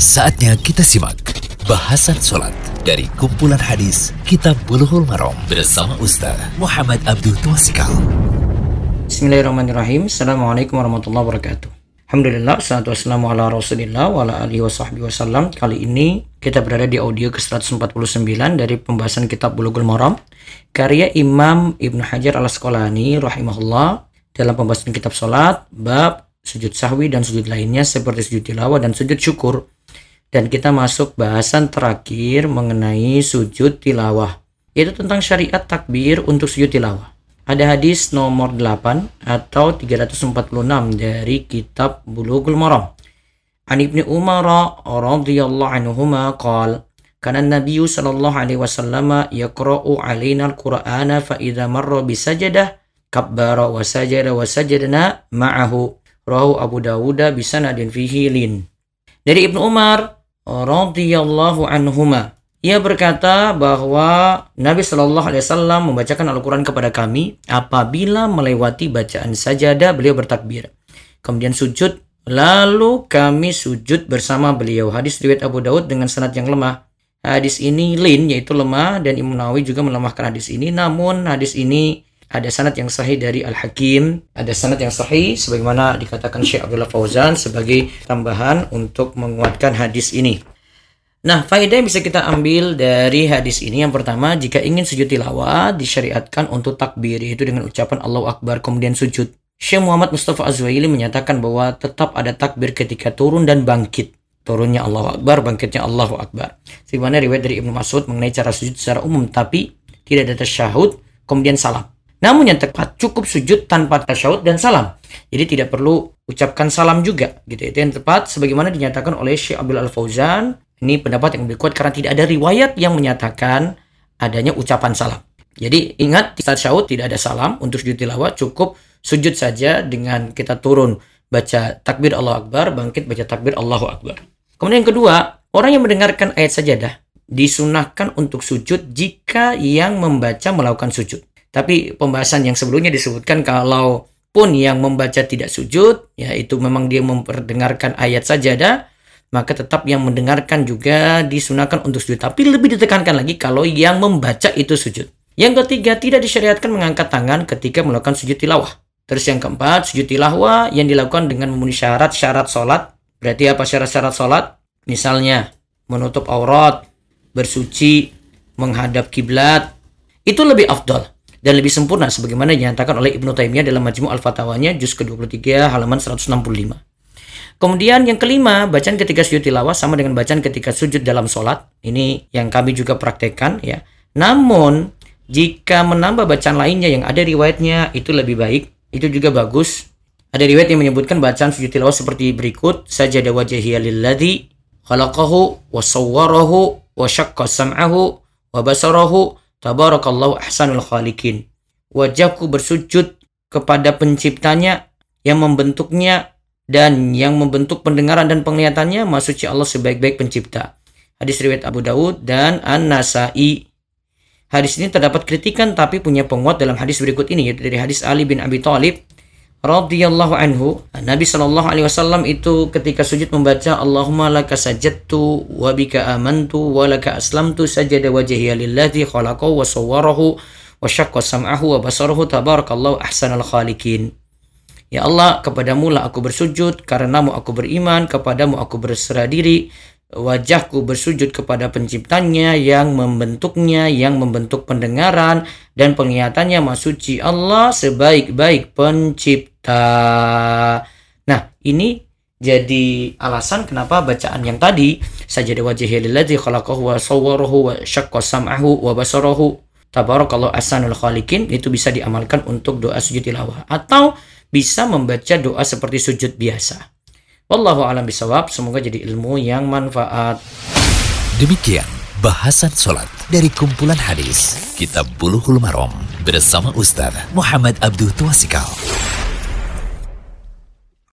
Saatnya kita simak bahasan sholat dari kumpulan hadis Kitab Bulughul Maram bersama Ustaz Muhammad Abdul Twasikal. Bismillahirrahmanirrahim. Assalamualaikum warahmatullahi wabarakatuh. Alhamdulillah, salatu wassalamu ala rasulillah wa ala alihi wa sahbihi wasallam. Kali ini kita berada di audio ke-149 dari pembahasan kitab Bulughul Maram karya Imam Ibnu Hajar al-Asqalani rahimahullah dalam pembahasan kitab salat bab sujud sahwi dan sujud lainnya seperti sujud tilawah dan sujud syukur. Dan kita masuk bahasan terakhir mengenai sujud tilawah. Itu tentang syariat takbir untuk sujud tilawah. Ada hadis nomor 8 atau 346 dari kitab Bulughul Maram. An Ibnu Umar radhiyallahu anhuma qala kana an-nabiy sallallahu alaihi wasallam yaqra'u alaina al-Qur'ana fa idza marra bi sajadah kabbara wa sajada wa sajadna ma'ahu. Rahu Abu Dawud bisanadin fihi lin. Dari Ibnu Umar radhiyallahu anhuma ia berkata bahwa Nabi Shallallahu Alaihi Wasallam membacakan Al-Quran kepada kami apabila melewati bacaan sajadah beliau bertakbir. Kemudian sujud, lalu kami sujud bersama beliau. Hadis riwayat Abu Daud dengan sanad yang lemah. Hadis ini lin yaitu lemah dan Imam Nawawi juga melemahkan hadis ini. Namun hadis ini ada sanad yang sahih dari Al-Hakim, ada sanad yang sahih sebagaimana dikatakan Syekh Abdullah Fauzan sebagai tambahan untuk menguatkan hadis ini. Nah, faedah yang bisa kita ambil dari hadis ini yang pertama, jika ingin sujud tilawah disyariatkan untuk takbir yaitu dengan ucapan Allahu Akbar kemudian sujud. Syekh Muhammad Mustafa Azwaili menyatakan bahwa tetap ada takbir ketika turun dan bangkit. Turunnya Allahu Akbar, bangkitnya Allahu Akbar. Sebagaimana riwayat dari Ibnu Mas'ud mengenai cara sujud secara umum, tapi tidak ada tasyahud, kemudian salam. Namun yang tepat cukup sujud tanpa tasyahud dan salam. Jadi tidak perlu ucapkan salam juga gitu. Itu yang tepat sebagaimana dinyatakan oleh Syekh Abdul Al-Fauzan ini pendapat yang lebih kuat karena tidak ada riwayat yang menyatakan adanya ucapan salam. Jadi ingat di tasyahud tidak ada salam untuk sujud tilawah cukup sujud saja dengan kita turun baca takbir Allah Akbar, bangkit baca takbir Allahu Akbar. Kemudian yang kedua, orang yang mendengarkan ayat sajadah disunahkan untuk sujud jika yang membaca melakukan sujud. Tapi pembahasan yang sebelumnya disebutkan kalau pun yang membaca tidak sujud, yaitu memang dia memperdengarkan ayat sajadah, maka tetap yang mendengarkan juga disunahkan untuk sujud. Tapi lebih ditekankan lagi kalau yang membaca itu sujud. Yang ketiga, tidak disyariatkan mengangkat tangan ketika melakukan sujud tilawah. Terus yang keempat, sujud tilawah yang dilakukan dengan memenuhi syarat-syarat sholat. Berarti apa syarat-syarat sholat? Misalnya, menutup aurat, bersuci, menghadap kiblat. Itu lebih afdol dan lebih sempurna sebagaimana dinyatakan oleh Ibnu Taimiyah dalam Majmu' Al-Fatawanya juz ke-23 halaman 165. Kemudian yang kelima, bacaan ketika sujud tilawah sama dengan bacaan ketika sujud dalam sholat. Ini yang kami juga praktekkan ya. Namun, jika menambah bacaan lainnya yang ada riwayatnya itu lebih baik. Itu juga bagus. Ada riwayat yang menyebutkan bacaan sujud tilawah seperti berikut. Sajada wajhiya lilladhi khalaqahu wa sawwarahu wa syaqqa sam'ahu wa basarahu tabarakallahu ahsanul khaliqin. Wajahku bersujud kepada penciptanya yang membentuknya dan yang membentuk pendengaran dan penglihatannya maksudnya Allah sebaik-baik pencipta. Hadis riwayat Abu Daud dan An-Nasai. Hadis ini terdapat kritikan tapi punya penguat dalam hadis berikut ini yaitu dari hadis Ali bin Abi Thalib radhiyallahu anhu. Nabi Shallallahu alaihi wasallam itu ketika sujud membaca Allahumma laka sajadtu wa bika amantu wa laka aslamtu sajada wajhiya lillazi khalaqahu wa sawwarahu wa syaqqa sam'ahu wa basarahu tabarakallahu ahsanal khaliqin. Ya Allah, kepadamu lah aku bersujud, karenamu aku beriman, kepadamu aku berserah diri, wajahku bersujud kepada penciptanya yang membentuknya, yang membentuk pendengaran dan penglihatannya masuci Allah sebaik-baik pencipta. Nah, ini jadi alasan kenapa bacaan yang tadi sajada wajhi lillazi khalaqahu wa sawwarahu wa syaqqa sam'ahu wa basarahu tabarakallahu ahsanul khaliqin itu bisa diamalkan untuk doa sujud tilawah atau bisa membaca doa seperti sujud biasa. Wallahu alam bisawab, semoga jadi ilmu yang manfaat. Demikian bahasan sholat dari kumpulan hadis Kitab Buluhul Marom bersama Ustaz Muhammad Abdul Tuasikal.